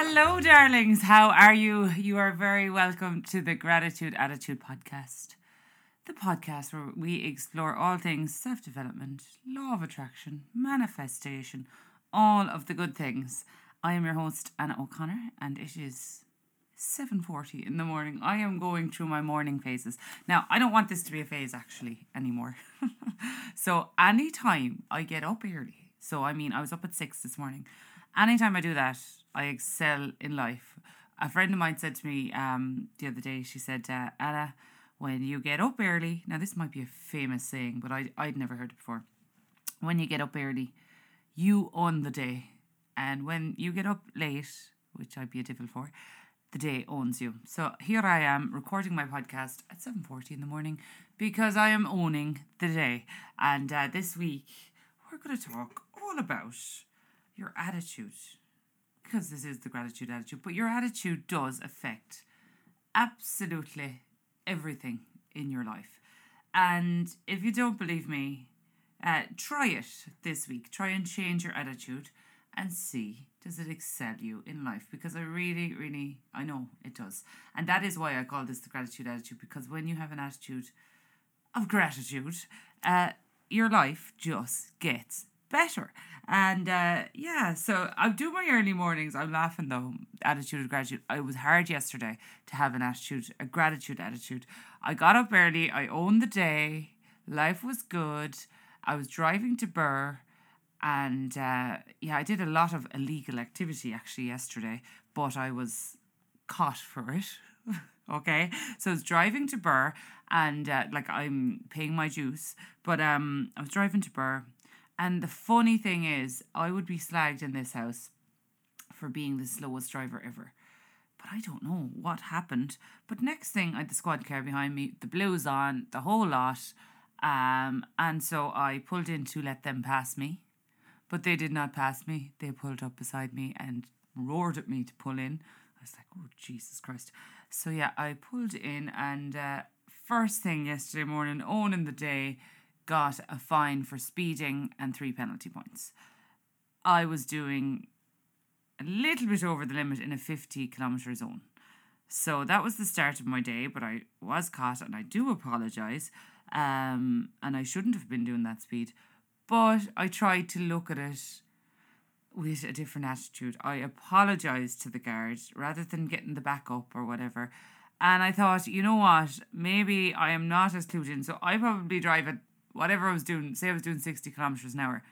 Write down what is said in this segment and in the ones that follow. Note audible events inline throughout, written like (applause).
Hello, darlings. How are you? You are very welcome to the Gratitude Attitude podcast, the podcast where we explore all things self development, law of attraction, manifestation, all of the good things. I am your host Anna O'Connor, and it is 7:40 in the morning. I am going through my morning phases. Now, I don't want this to be a phase actually anymore. (laughs) so, anytime I get up early, so I mean, I was up at 6 this morning. Anytime I do that, I excel in life. A friend of mine said to me um, the other day, she said, uh, Anna, when you get up early, now this might be a famous saying, but I, I'd never heard it before. When you get up early, you own the day. And when you get up late, which I'd be a devil for, the day owns you. So here I am recording my podcast at 7:40 in the morning because I am owning the day. And uh, this week we're going to talk all about your attitude because this is the gratitude attitude, but your attitude does affect absolutely everything in your life. And if you don't believe me, uh, try it this week. Try and change your attitude and see does it excel you in life because i really really i know it does and that is why i call this the gratitude attitude because when you have an attitude of gratitude uh, your life just gets better. And uh, yeah so i do my early mornings. I'm laughing though. Attitude of gratitude. It was hard yesterday to have an attitude a gratitude attitude. I got up early. I owned the day. Life was good. I was driving to Birr. and uh, yeah, I did a lot of illegal activity actually yesterday, but I was caught for it. (laughs) okay, so I was driving to Birr. And uh, like I'm paying my juice, but um, I was driving to Birr, and the funny thing is, I would be slagged in this house for being the slowest driver ever. But I don't know what happened. But next thing, I had the squad car behind me, the blues on, the whole lot. Um, and so I pulled in to let them pass me but they did not pass me. They pulled up beside me and roared at me to pull in. I was like, oh, Jesus Christ. So, yeah, I pulled in, and uh, first thing yesterday morning, owning the day, got a fine for speeding and three penalty points. I was doing a little bit over the limit in a 50 kilometre zone. So that was the start of my day, but I was caught and I do apologise. Um, and I shouldn't have been doing that speed. But I tried to look at it with a different attitude. I apologized to the guard rather than getting the back up or whatever. And I thought, you know what? Maybe I am not as clued in. So I probably drive at whatever I was doing, say I was doing 60 kilometres an hour.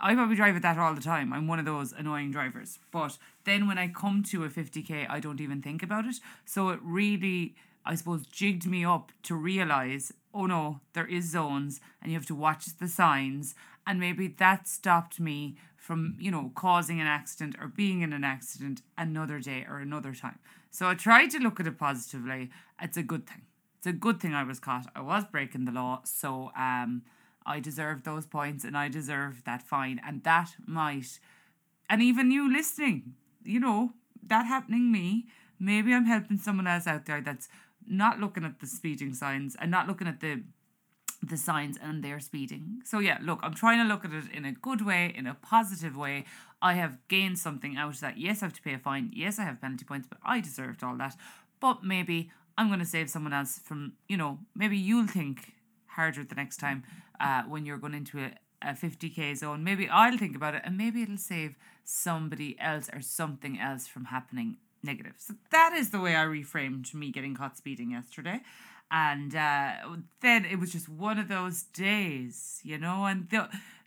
I probably drive at that all the time. I'm one of those annoying drivers. But then when I come to a 50k, I don't even think about it. So it really, I suppose, jigged me up to realize oh no, there is zones and you have to watch the signs and maybe that stopped me from you know causing an accident or being in an accident another day or another time so i tried to look at it positively it's a good thing it's a good thing i was caught i was breaking the law so um i deserved those points and i deserved that fine and that might and even you listening you know that happening me maybe i'm helping someone else out there that's not looking at the speeding signs and not looking at the the signs and they're speeding. So yeah, look, I'm trying to look at it in a good way, in a positive way. I have gained something out of that. Yes, I have to pay a fine. Yes, I have penalty points, but I deserved all that. But maybe I'm going to save someone else from, you know, maybe you'll think harder the next time uh, when you're going into a, a 50k zone. Maybe I'll think about it and maybe it'll save somebody else or something else from happening negative. So that is the way I reframed me getting caught speeding yesterday and uh, then it was just one of those days, you know. And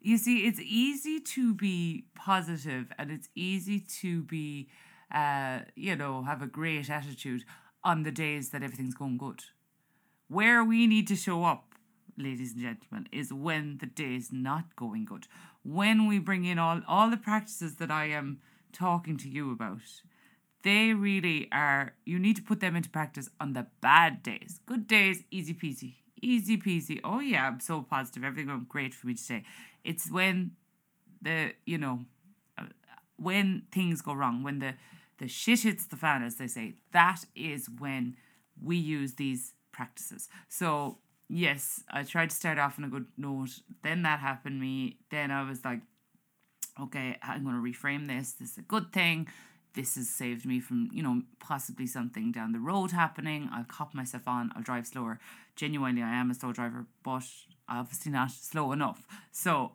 you see, it's easy to be positive, and it's easy to be, uh, you know, have a great attitude on the days that everything's going good. Where we need to show up, ladies and gentlemen, is when the day's not going good. When we bring in all all the practices that I am talking to you about they really are, you need to put them into practice on the bad days. Good days, easy peasy. Easy peasy. Oh, yeah, I'm so positive. Everything went great for me today. It's when the, you know, uh, when things go wrong, when the, the shit hits the fan, as they say, that is when we use these practices. So, yes, I tried to start off on a good note. Then that happened me. Then I was like, okay, I'm going to reframe this. This is a good thing this has saved me from, you know, possibly something down the road happening. I'll cop myself on, I'll drive slower. Genuinely, I am a slow driver, but obviously not (laughs) slow enough. So,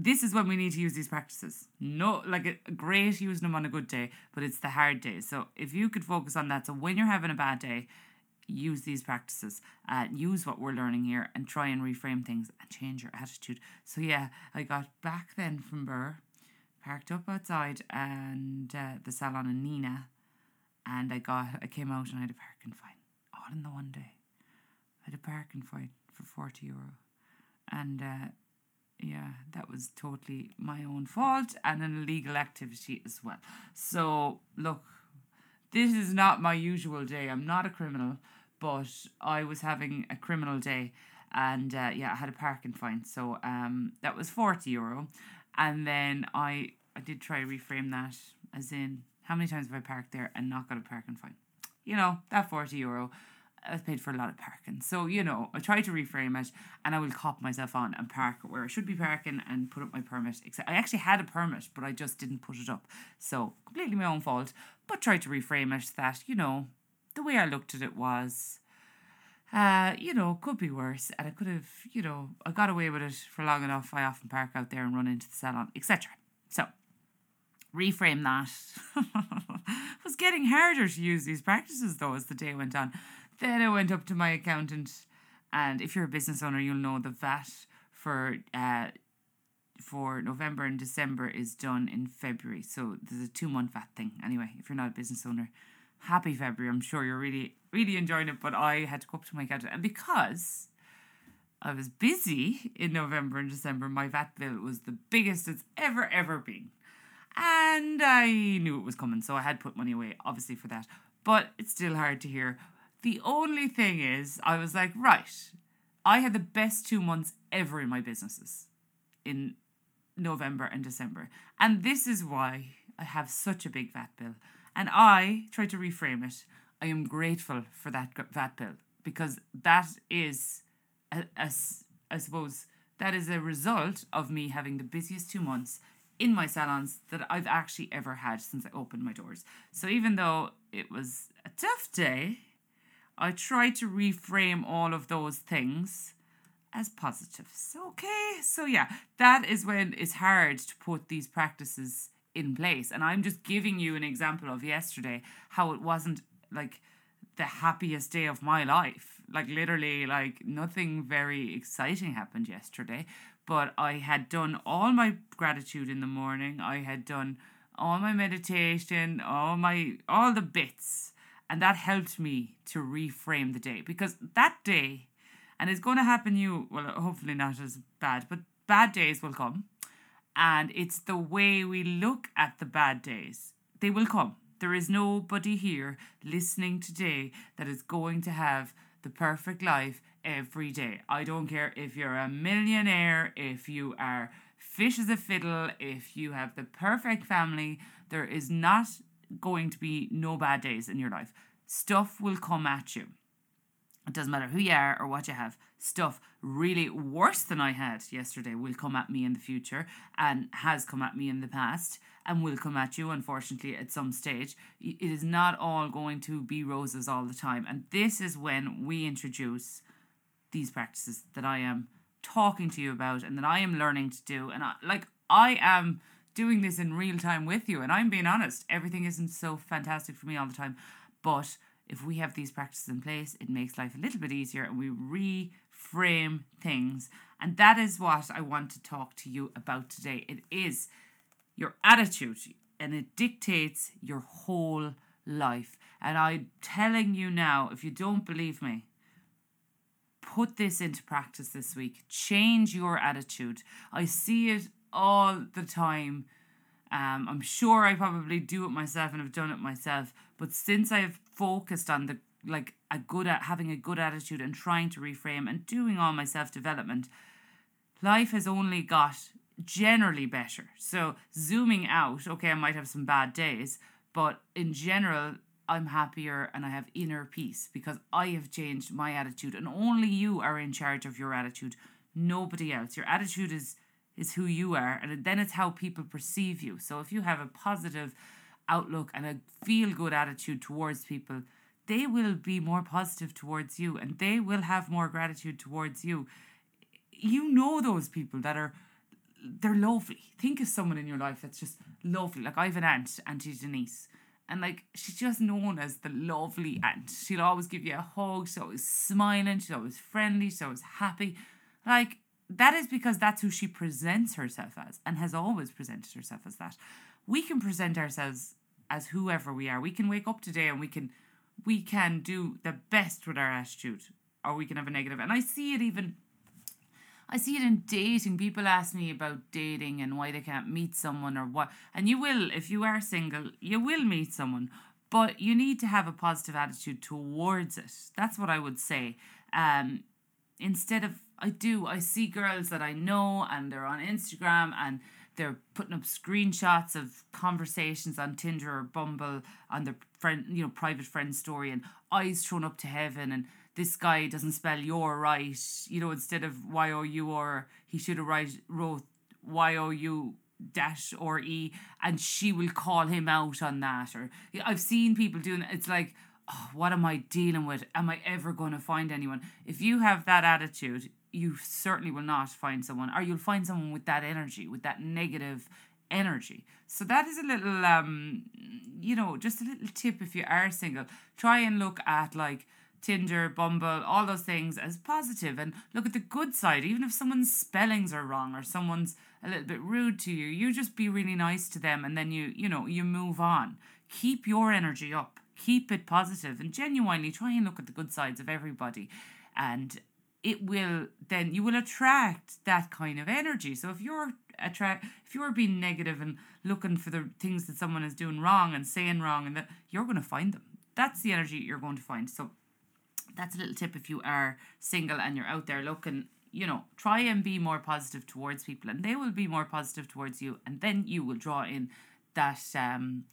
this is when we need to use these practices. No, like a, great using them on a good day, but it's the hard days. So if you could focus on that, so when you're having a bad day, use these practices, uh, use what we're learning here, and try and reframe things and change your attitude. So yeah, I got back then from Birr, parked up outside and uh, the salon in Nenagh, and I got I came out and I had a parking fine all in the one day. I had a parking fine for forty euro, and. Uh, yeah, that was totally my own fault and an illegal activity as well. So, look, this is not my usual day. I'm not a criminal, but I was having a criminal day and uh, yeah, I had a parking fine. So, um, that was 40 euro. And then I, I did try to reframe that as in how many times have I parked there and not got a parking fine? You know, that 40 euro I've paid for a lot of parking. So, you know, I try to reframe it and I will cop myself on and park where I should be parking and put up my permit. Except I actually had a permit, but I just didn't put it up. So, completely my own fault. But try to reframe it that, you know, the way I looked at it was, uh, you know, could be worse. And I could have, you know, I got away with it for long enough. I often park out there and run into the salon, etc. So, reframe that. (laughs) it was getting harder to use these practices though as the day went on. Then I went up to my accountant, and if you're a business owner, you'll know the VAT for uh, for November and December is done in February. So there's a two month VAT thing. Anyway, if you're not a business owner, happy February. I'm sure you're really, really enjoying it. But I had to go up to my accountant. And because I was busy in November and December, my VAT bill was the biggest it's ever, ever been. And I knew it was coming. So I had put money away, obviously, for that. But it's still hard to hear the only thing is, I was like, right, I had the best two months ever in my businesses in November and December. And this is why I have such a big VAT bill. And I try to reframe it. I am grateful for that VAT bill because that is, a, a, I suppose, that is a result of me having the busiest two months in my salons that I've actually ever had since I opened my doors. So even though it was a tough day, I try to reframe all of those things as positives. Okay, so yeah, that is when it's hard to put these practices in place. And I'm just giving you an example of yesterday how it wasn't like the happiest day of my life. Like, literally, like nothing very exciting happened yesterday. But I had done all my gratitude in the morning, I had done all my meditation, all my all the bits and that helped me to reframe the day because that day, and it's going to happen you, well, hopefully not as bad, but bad days will come. And it's the way we look at the bad days. They will come. There is nobody here listening today that is going to have the perfect life every day. I don't care if you're a millionaire, if you are fish as a fiddle, if you have the perfect family, there is not going to be no bad days in your life. Stuff will come at you. It doesn't matter who you are or what you have. Stuff really worse than I had yesterday will come at me in the future and has come at me in the past and will come at you, unfortunately, at some stage. It is not all going to be roses all the time. And this is when we introduce these practices that I am talking to you about and that I am learning to do. And I, like, I am doing this in real time with you. And I'm being honest, everything isn't so fantastic for me all the time. But if we have these practices in place, it makes life a little bit easier and we reframe things. And that is what I want to talk to you about today. It is your attitude and it dictates your whole life. And I'm telling you now, if you don't believe me, put this into practice this week. Change your attitude. I see it all the time. Um, I'm sure I probably do it myself and have done it myself. But since I've focused on the like a good at having a good attitude and trying to reframe and doing all my self development, life has only got generally better. So zooming out, okay, I might have some bad days, but in general, I'm happier and I have inner peace because I have changed my attitude and only you are in charge of your attitude, nobody else. Your attitude is is who you are and then it's how people perceive you so if you have a positive outlook and a feel good attitude towards people, they will be more positive towards you and they will have more gratitude towards you. You know those people that are they're lovely. Think of someone in your life that's just lovely. Like I have an aunt, Auntie Denise, and like she's just known as the lovely aunt. She'll always give you a hug. She's always smiling. She's always friendly. She's always happy. Like that is because that's who she presents herself as and has always presented herself as that. We can present ourselves as whoever we are. We can wake up today and we can we can do the best with our attitude or we can have a negative. And I see it even I see it in dating. People ask me about dating and why they can't meet someone or what. And you will, if you are single, you will meet someone, but you need to have a positive attitude towards it. That's what I would say. Um, instead of, I do, I see girls that I know and they're on Instagram and they're putting up screenshots of conversations on Tinder or Bumble on their friend, you know, private friend story and eyes thrown up to heaven and this guy doesn't spell your right, you know, instead of Y O U or he should have write, wrote Y O U dash or E and she will call him out on that. Or I've seen people doing it. It's like, oh, what am I dealing with? Am I ever going to find anyone? If you have that attitude, you certainly will not find someone, or you'll find someone with that energy, with that negative energy. So that is a little, um, you know, just a little tip if you are single. Try and look at like Tinder, Bumble, all those things as positive and look at the good side. Even if someone's spellings are wrong or someone's a little bit rude to you, you just be really nice to them and then you, you know, you move on. Keep your energy up. Keep it positive and genuinely try and look at the good sides of everybody. And it will then you will attract that kind of energy. So if you're attract if you're being negative and looking for the things that someone is doing wrong and saying wrong and that you're going to find them. That's the energy you're going to find. So that's a little tip if you are single and you're out there looking you know try and be more positive towards people and they will be more positive towards you and then you will draw in that um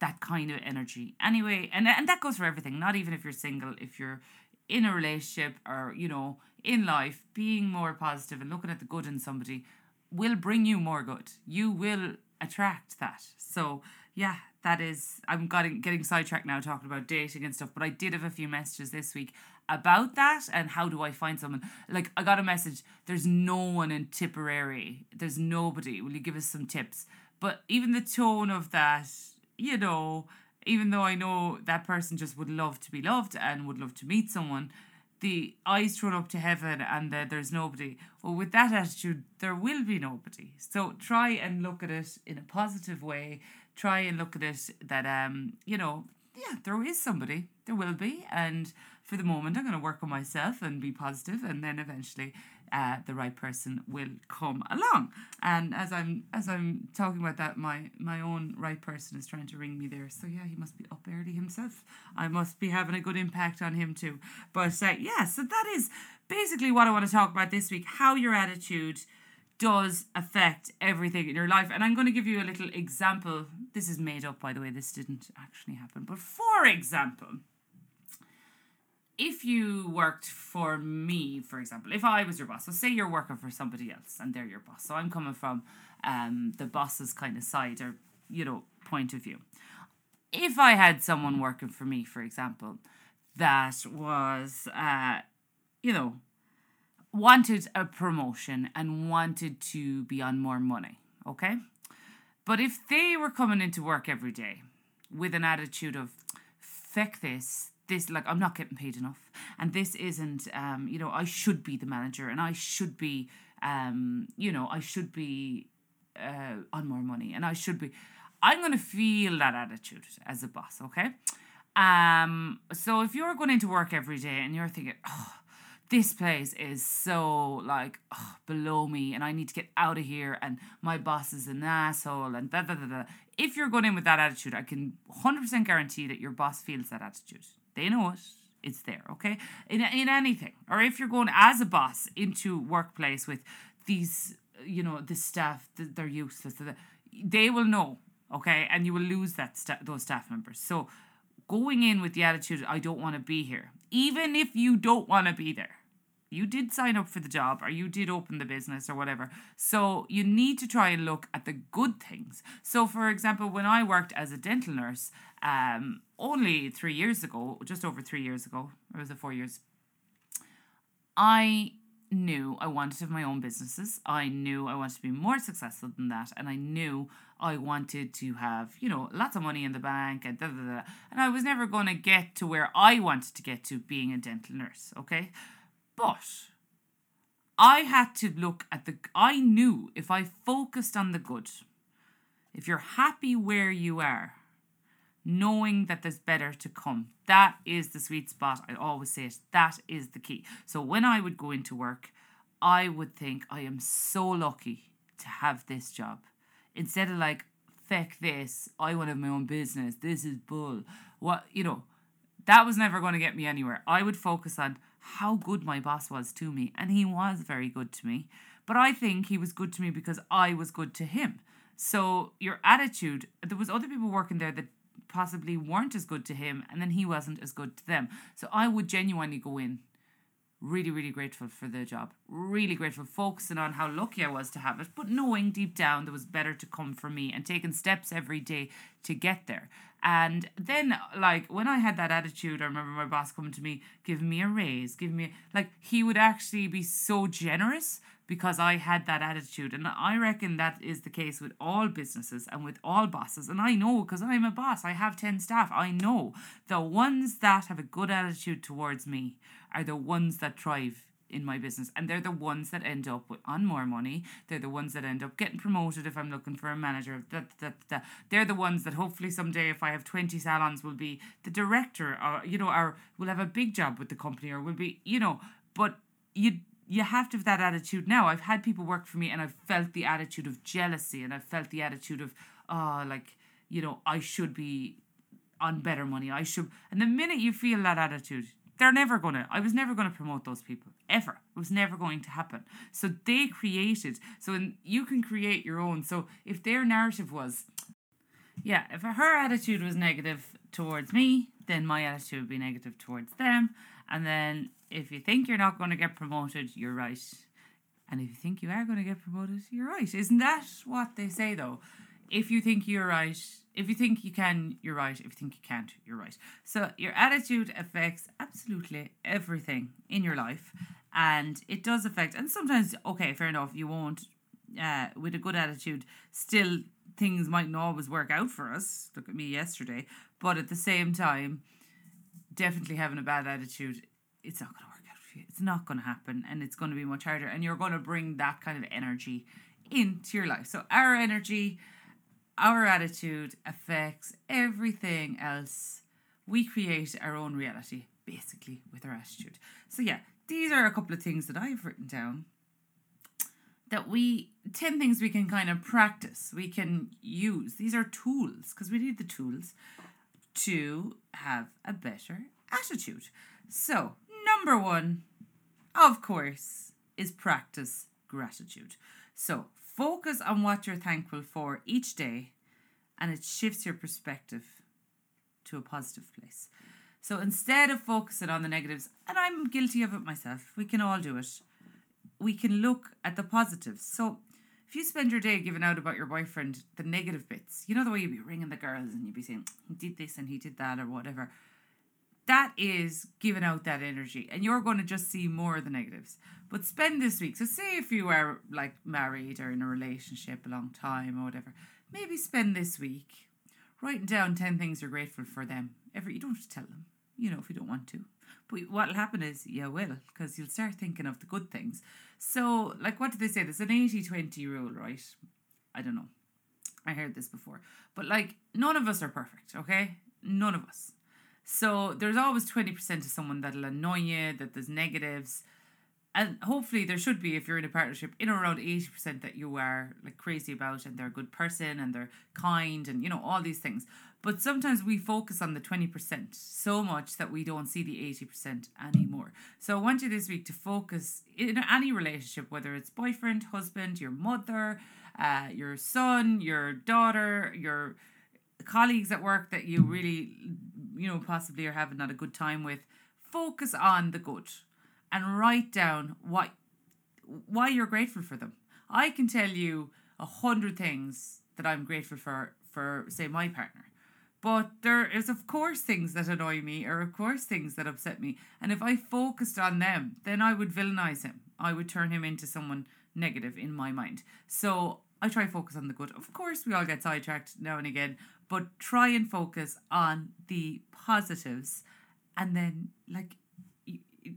that kind of energy anyway and and that goes for everything not even if you're single if you're in a relationship or you know in life being more positive and looking at the good in somebody will bring you more good you will attract that so yeah that is i'm getting getting sidetracked now talking about dating and stuff but i did have a few messages this week about that and how do I find someone. Like I got a message, there's no one in Tipperary. There's nobody. Will you give us some tips? But even the tone of that, you know, even though I know that person just would love to be loved and would love to meet someone, the eyes thrown up to heaven and that there's nobody. Well, with that attitude, there will be nobody. So try and look at it in a positive way. Try and look at it that um, you know, yeah, there is somebody. There will be, and for the moment, I'm going to work on myself and be positive, and then eventually, uh, the right person will come along. And as I'm as I'm talking about that, my my own right person is trying to ring me there. So yeah, he must be up early himself. I must be having a good impact on him too. But uh, yeah, so that is basically what I want to talk about this week: how your attitude does affect everything in your life. And I'm going to give you a little example. This is made up, by the way. This didn't actually happen. But for example, if you worked for me, for example, if I was your boss, so say you're working for somebody else and they're your boss. So I'm coming from um, the boss's kind of side or, you know, point of view. If I had someone working for me, for example, that was, uh, you know, wanted a promotion and wanted to be on more money, okay? But if they were coming into work every day with an attitude of, feck this, this like I'm not getting paid enough and this isn't um you know I should be the manager and I should be um you know I should be uh on more money and I should be I'm going to feel that attitude as a boss okay um so if you're going into work every day and you're thinking oh this place is so like oh, below me and I need to get out of here and my boss is an asshole and da da da da. If you're going in with that attitude, I can 100% guarantee that your boss feels that attitude. They know it. It's there, okay? In, in anything. Or if you're going as a boss into workplace with these, you know, the staff, they're useless. They will know, okay? And you will lose that sta- those staff members. So going in with the attitude, I don't want to be here, even if you don't want to be there, You did sign up for the job or you did open the business or whatever. So you need to try and look at the good things. So, for example, when I worked as a dental nurse, um, only three years ago, just over three years ago, or was it four years? I knew I wanted to have my own businesses. I knew I wanted to be more successful than that. And I knew I wanted to have, you know, lots of money in the bank and da da da. And I was never going to get to where I wanted to get to being a dental nurse, okay? But I had to look at the, I knew if I focused on the good, if you're happy where you are, knowing that there's better to come. That is the sweet spot. I always say it. That is the key. So when I would go into work, I would think I am so lucky to have this job. Instead of like, feck this, I want to have my own business. This is bull. What you know, that was never going to get me anywhere. I would focus on how good my boss was to me, and he was very good to me. But I think he was good to me because I was good to him. So your attitude, there was other people working there that possibly weren't as good to him and then he wasn't as good to them. So I would genuinely go in really, really grateful for the job. Really grateful, focusing on how lucky I was to have it, but knowing deep down there was better to come for me and taking steps every day to get there. And then, like, when I had that attitude, I remember my boss coming to me, giving me a raise, giving me, like, he would actually be so generous because I had that attitude. And I reckon that is the case with all businesses and with all bosses. And I know because I'm a boss, I have 10 staff. I know the ones that have a good attitude towards me are the ones that thrive in my business and they're the ones that end up on more money they're the ones that end up getting promoted if i'm looking for a manager they're the ones that hopefully someday if i have 20 salons will be the director or you know or will have a big job with the company or will be you know but you you have to have that attitude now. I've had people work for me and I've felt the attitude of jealousy and I've felt the attitude of, oh, like, you know, I should be on better money. I should. And the minute you feel that attitude, they're never going to, I was never going to promote those people, ever. It was never going to happen. So they created, so in, you can create your own. So if their narrative was, yeah, if her attitude was negative towards me, then my attitude would be negative towards them. And then if you think you're not going to get promoted, you're right. And if you think you are going to get promoted, you're right. Isn't that what they say though? If you think you're right, if you think you can, you're right. If you think you can't, you're right. So your attitude affects absolutely everything in your life. And it does affect, and sometimes, okay, fair enough, you won't, uh, with a good attitude, still things mightn't always work out for us. Look at me yesterday. But at the same time, definitely having a bad attitude, it's not going to work out for you. It's not going to happen and it's going to be much harder. And you're going to bring that kind of energy into your life. So, our energy, our attitude affects everything else. We create our own reality basically with our attitude. So, yeah, these are a couple of things that I've written down that we 10 things we can kind of practice we can use these are tools because we need the tools to have a better attitude. So, number one, of course, is practice gratitude. So, focus on what you're thankful for each day and it shifts your perspective to a positive place. So, instead of focusing on the negatives, and I'm guilty of it myself, we can all do it, we can look at the positives. So, if you spend your day giving out about your boyfriend the negative bits, you know the way you'd be ringing the girls and you'd be saying, he did this and he did that or whatever. That is giving out that energy, and you're going to just see more of the negatives. But spend this week. So, say if you are like married or in a relationship a long time or whatever, maybe spend this week writing down 10 things you're grateful for them. Every, you don't have to tell them, you know, if you don't want to. But what'll happen is you will, because you'll start thinking of the good things. So, like, what do they say? There's an 80 20 rule, right? I don't know. I heard this before. But, like, none of us are perfect, okay? None of us. So, there's always 20% of someone that'll annoy you, that there's negatives. And hopefully, there should be, if you're in a partnership, in around 80% that you are like crazy about and they're a good person and they're kind and, you know, all these things. But sometimes we focus on the 20% so much that we don't see the 80% anymore. So I want you this week to focus in any relationship, whether it's boyfriend, husband, your mother, uh, your son, your daughter, your colleagues at work that you really, you know, possibly are having not a good time with. Focus on the good and write down what why you're grateful for them. I can tell you a hundred things that I'm grateful for for say my partner. But there is of course things that annoy me or of course things that upset me. And if I focused on them, then I would villainize him. I would turn him into someone negative in my mind. So I try to focus on the good. Of course we all get sidetracked now and again, but try and focus on the positives and then like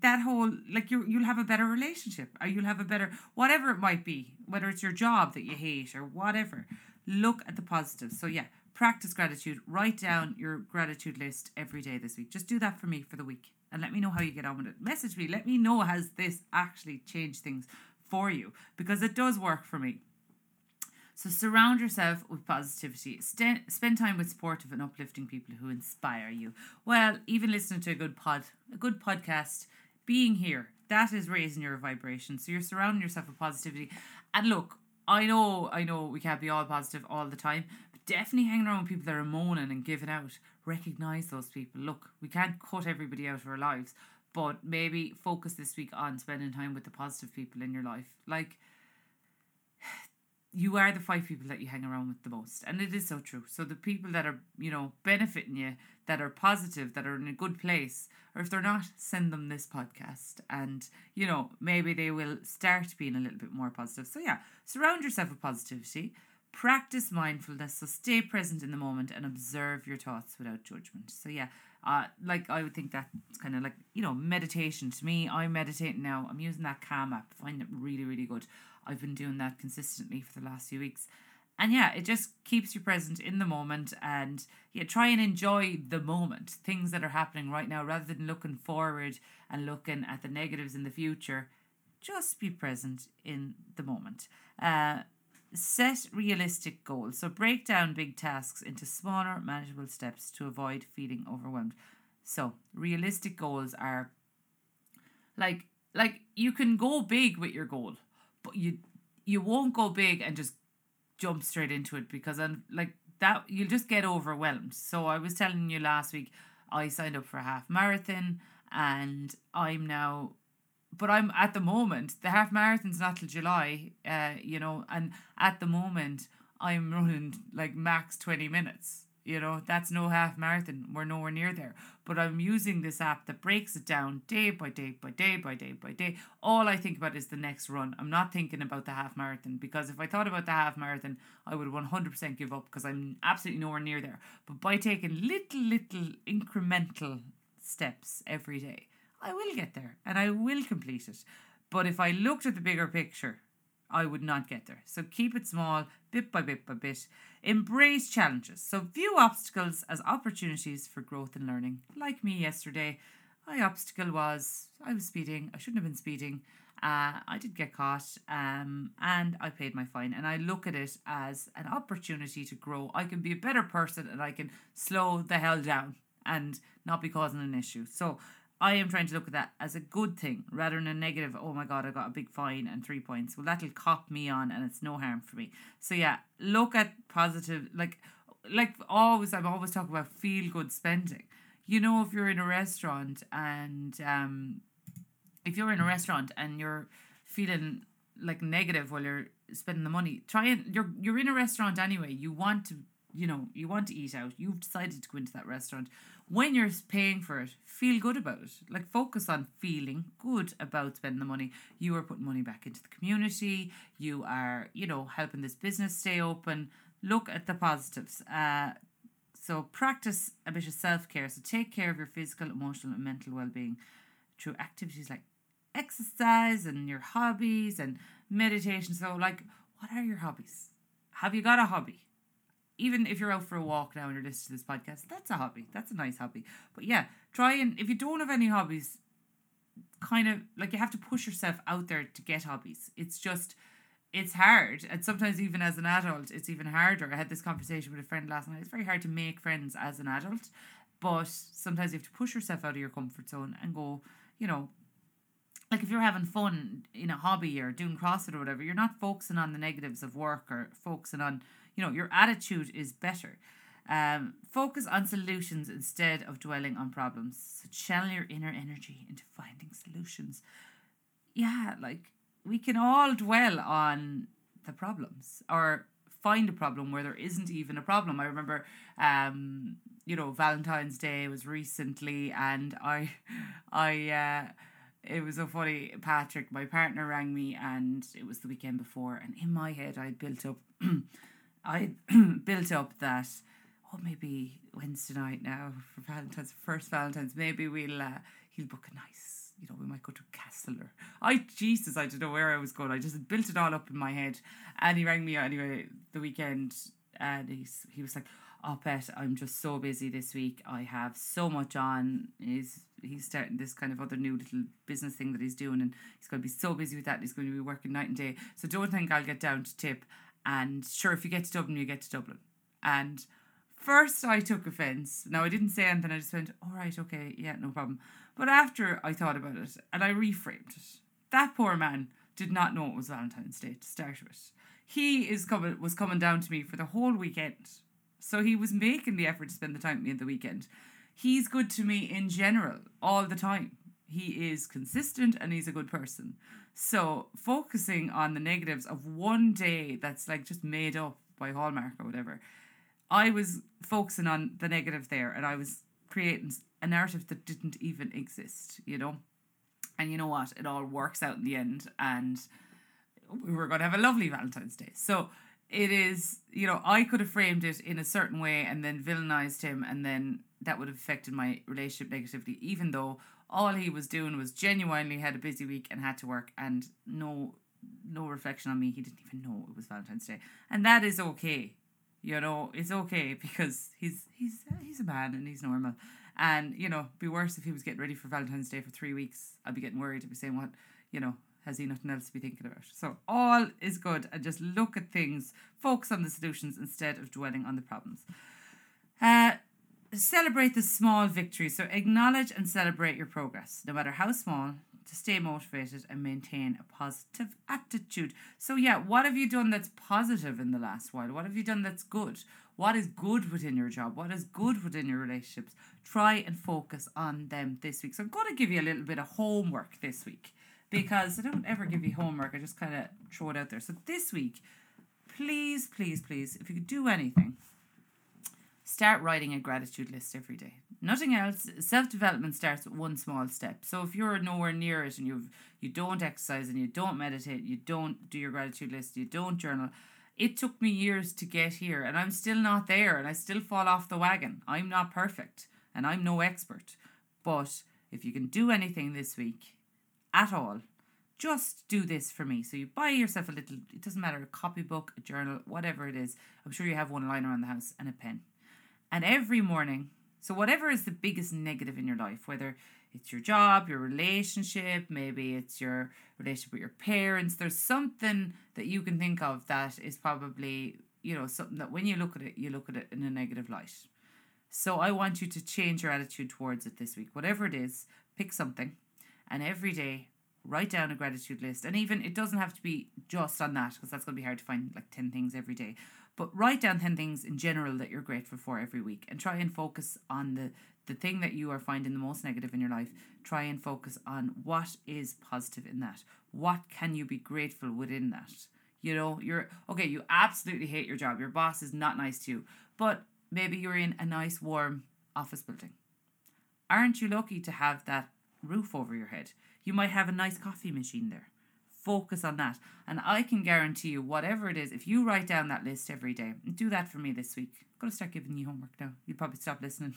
that whole like you you'll have a better relationship or you'll have a better whatever it might be whether it's your job that you hate or whatever look at the positives. So yeah practice gratitude. Write down your gratitude list every day this week. Just do that for me for the week and let me know how you get on with it. Message me. Let me know has this actually changed things for you? Because it does work for me so surround yourself with positivity. St- spend time with supportive and uplifting people who inspire you. Well, even listening to a good pod, a good podcast, being here, that is raising your vibration. So you're surrounding yourself with positivity. And look, I know, I know we can't be all positive all the time, but definitely hanging around people that are moaning and giving out. Recognize those people. Look, we can't cut everybody out of our lives, but maybe focus this week on spending time with the positive people in your life. Like you are the five people that you hang around with the most. And it is so true. So the people that are, you know, benefiting you, that are positive, that are in a good place, or if they're not, send them this podcast. And, you know, maybe they will start being a little bit more positive. So yeah, surround yourself with positivity. Practice mindfulness. So stay present in the moment and observe your thoughts without judgment. So yeah, uh, like I would think that's kind of like you know meditation to me. I meditate now. I'm using that Calm app. I find it really really good. I've been doing that consistently for the last few weeks. And yeah, it just keeps you present in the moment and yeah, try and enjoy the moment, things that are happening right now rather than looking forward and looking at the negatives in the future. Just be present in the moment. Uh, set realistic goals. So break down big tasks into smaller, manageable steps to avoid feeling overwhelmed. So realistic goals are like like you can go big with your goal but you you won't go big and just jump straight into it because I'm like that you'll just get overwhelmed. So I was telling you last week I signed up for a half marathon and I'm now but I'm at the moment the half marathon's not till July, uh, you know, and at the moment I'm running like max 20 minutes. You know, that's no half marathon. We're nowhere near there. But I'm using this app that breaks it down day by day by day by day by day. All I think about is the next run. I'm not thinking about the half marathon because if I thought about the half marathon, I would 100% give up because I'm absolutely nowhere near there. But by taking little, little incremental steps every day, I will get there and I will complete it. But if I looked at the bigger picture, I would not get there. So keep it small, bit by bit by bit. Embrace challenges. So view obstacles as opportunities for growth and learning. Like me yesterday, my obstacle was I was speeding. I shouldn't have been speeding. Uh, I did get caught um, and I paid my fine. And I look at it as an opportunity to grow. I can be a better person and I can slow the hell down and not be causing an issue. So I am trying to look at that as a good thing rather than a negative. Oh my god, I got a big fine and three points. Well, that'll cop me on, and it's no harm for me. So yeah, look at positive. Like, like always, I'm always talking about feel good spending. You know, if you're in a restaurant and um, if you're in a restaurant and you're feeling like negative while you're spending the money, try and you're you're in a restaurant anyway. You want to you know you want to eat out. You've decided to go into that restaurant when you're paying for it, feel good about it. Like focus on feeling good about spending the money. You are putting money back into the community. You are, you know, helping this business stay open. Look at the positives. Uh, so practice a bit of self care. So take care of your physical, emotional, and mental well being through activities like exercise and your hobbies and meditation. So, like, what are your hobbies? Have you got a hobby? Even if you're out for a walk now and you're listening to this podcast, that's a hobby. That's a nice hobby. But yeah, try and if you don't have any hobbies, kind of like you have to push yourself out there to get hobbies. It's just it's hard. And sometimes even as an adult, it's even harder. I had this conversation with a friend last night. It's very hard to make friends as an adult. But sometimes you have to push yourself out of your comfort zone and go, you know, like if you're having fun in a hobby or doing CrossFit or whatever, you're not focusing on the negatives of work or focusing on you know your attitude is better Um, focus on solutions instead of dwelling on problems. So channel your inner energy into finding solutions. Yeah, like we can all dwell on the problems or find a problem where there isn't even a problem. I remember, um, you know, Valentine's Day was recently, and I, (laughs) I, uh, it was so funny. Patrick, my partner, rang me, and it was the weekend before, and in my head, I built up, (clears throat) I (clears throat) built up that. Oh, maybe Wednesday night now for Valentine's, first Valentine's. Maybe we'll uh, he'll book a nice you know, we might go to Castler. I Jesus, I don't know where I was going. I just built it all up in my head. And he rang me anyway the weekend and he's he was like, Oh Bet, I'm just so busy this week. I have so much on. He's he's starting this kind of other new little business thing that he's doing and he's gonna be so busy with that he's going to be working night and day. So don't think I'll get down to tip. And sure if you get to Dublin, you get to Dublin. And first I took offence. Now I didn't say anything, I just went, All right, okay, yeah, no problem. But after I thought about it and I reframed it, that poor man did not know it was Valentine's Day to start with. He is coming was coming down to me for the whole weekend. So he was making the effort to spend the time with me at the weekend. He's good to me in general all the time. He is consistent and he's a good person. So focusing on the negatives of one day that's like just made up by Hallmark or whatever, I was focusing on the negative there and I was creating a narrative that didn't even exist, you know? And you know what? It all works out in the end, and we were going to have a lovely Valentine's Day. So it is, you know, I could have framed it in a certain way and then villainized him, and then that would have affected my relationship negatively, even though all he was doing was genuinely had a busy week and had to work, and no no reflection on me. He didn't even know it was Valentine's Day, and that is okay. You know, it's okay because he's he's he's a man and he's normal. And, you know, be worse if he was getting ready for Valentine's Day for three weeks. I'd be getting worried. I'd be saying, what, you know, has he nothing else to be thinking about? So all is good and just look at things, focus on the solutions instead of dwelling on the problems. Uh, celebrate the small victories. So acknowledge and celebrate your progress, no matter how small, to stay motivated and maintain a positive attitude. So, yeah, what have you done that's positive in the last while? What have you done that's good? What is good within your job? What is good within your relationships? Try and focus on them this week. So I'm going to give you a little bit of homework this week because I don't ever give you homework. I just kind of throw it out there. So this week, please, please, please, if you could do anything, start writing a gratitude list every day. Nothing else. Self development starts with one small step. So if you're nowhere near it and you've you don't exercise and you don't meditate, you don't do your gratitude list, you don't journal, it took me years to get here and I'm still not there and I still fall off the wagon. I'm not perfect and I'm no expert. But if you can do anything this week at all, just do this for me. So you buy yourself a little, it doesn't matter, a copybook, a journal, whatever it is. I'm sure you have one lying around the house and a pen. And every morning, so whatever is the biggest negative in your life, whether it's your job, your relationship, maybe it's your relationship with your parents. There's something that you can think of that is probably, you know, something that when you look at it, you look at it in a negative light. So I want you to change your attitude towards it this week. Whatever it is, pick something and every day write down a gratitude list. And even it doesn't have to be just on that because that's going to be hard to find like 10 things every day. But write down 10 things in general that you're grateful for every week and try and focus on the the thing that you are finding the most negative in your life, try and focus on what is positive in that. What can you be grateful within that? You know, you're okay, you absolutely hate your job. Your boss is not nice to you, but maybe you're in a nice, warm office building. Aren't you lucky to have that roof over your head? You might have a nice coffee machine there focus on that. And I can guarantee you, whatever it is, if you write down that list every day, do that for me this week. I'm going to start giving you homework now. You'll probably stop listening.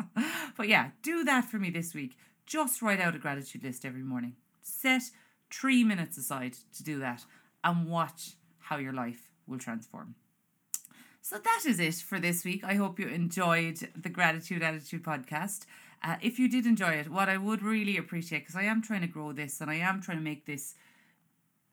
(laughs) but yeah, do that for me this week. Just write out a gratitude list every morning. Set three minutes aside to do that and watch how your life will transform. So that is it for this week. I hope you enjoyed the Gratitude Attitude podcast. Uh, if you did enjoy it, what I would really appreciate, because I am trying to grow this and I am trying to make this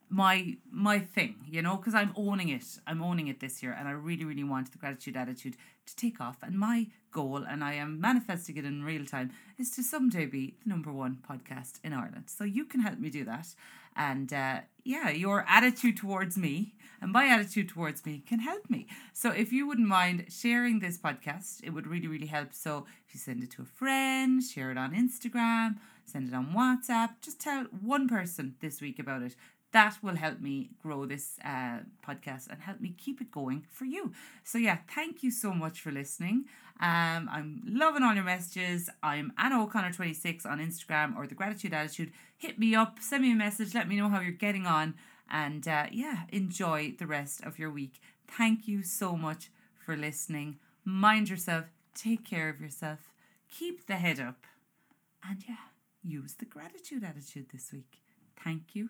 my my thing, you know, because I'm owning it. I'm owning it this year, and I really, really want the gratitude attitude to take off. And my goal, and I am manifesting it in real time, is to someday be the number one podcast in Ireland. So you can help me do that. And uh, yeah, your attitude towards me and my attitude towards me can help me. So if you wouldn't mind sharing this podcast, it would really, really help. So if you send it to a friend, share it on Instagram, send it on WhatsApp, just tell one person this week about it that will help me grow this uh, podcast and help me keep it going for you. So, yeah, thank you so much for listening. Um, I'm loving all your messages. I'm Anna O'Connor26 on Instagram or The Gratitude Attitude. Hit me up, send me a message, let me know how you're getting on, and uh, yeah, enjoy the rest of your week. Thank you so much for listening. Mind yourself, take care of yourself, keep the head up, and yeah, use the gratitude attitude this week. Thank you.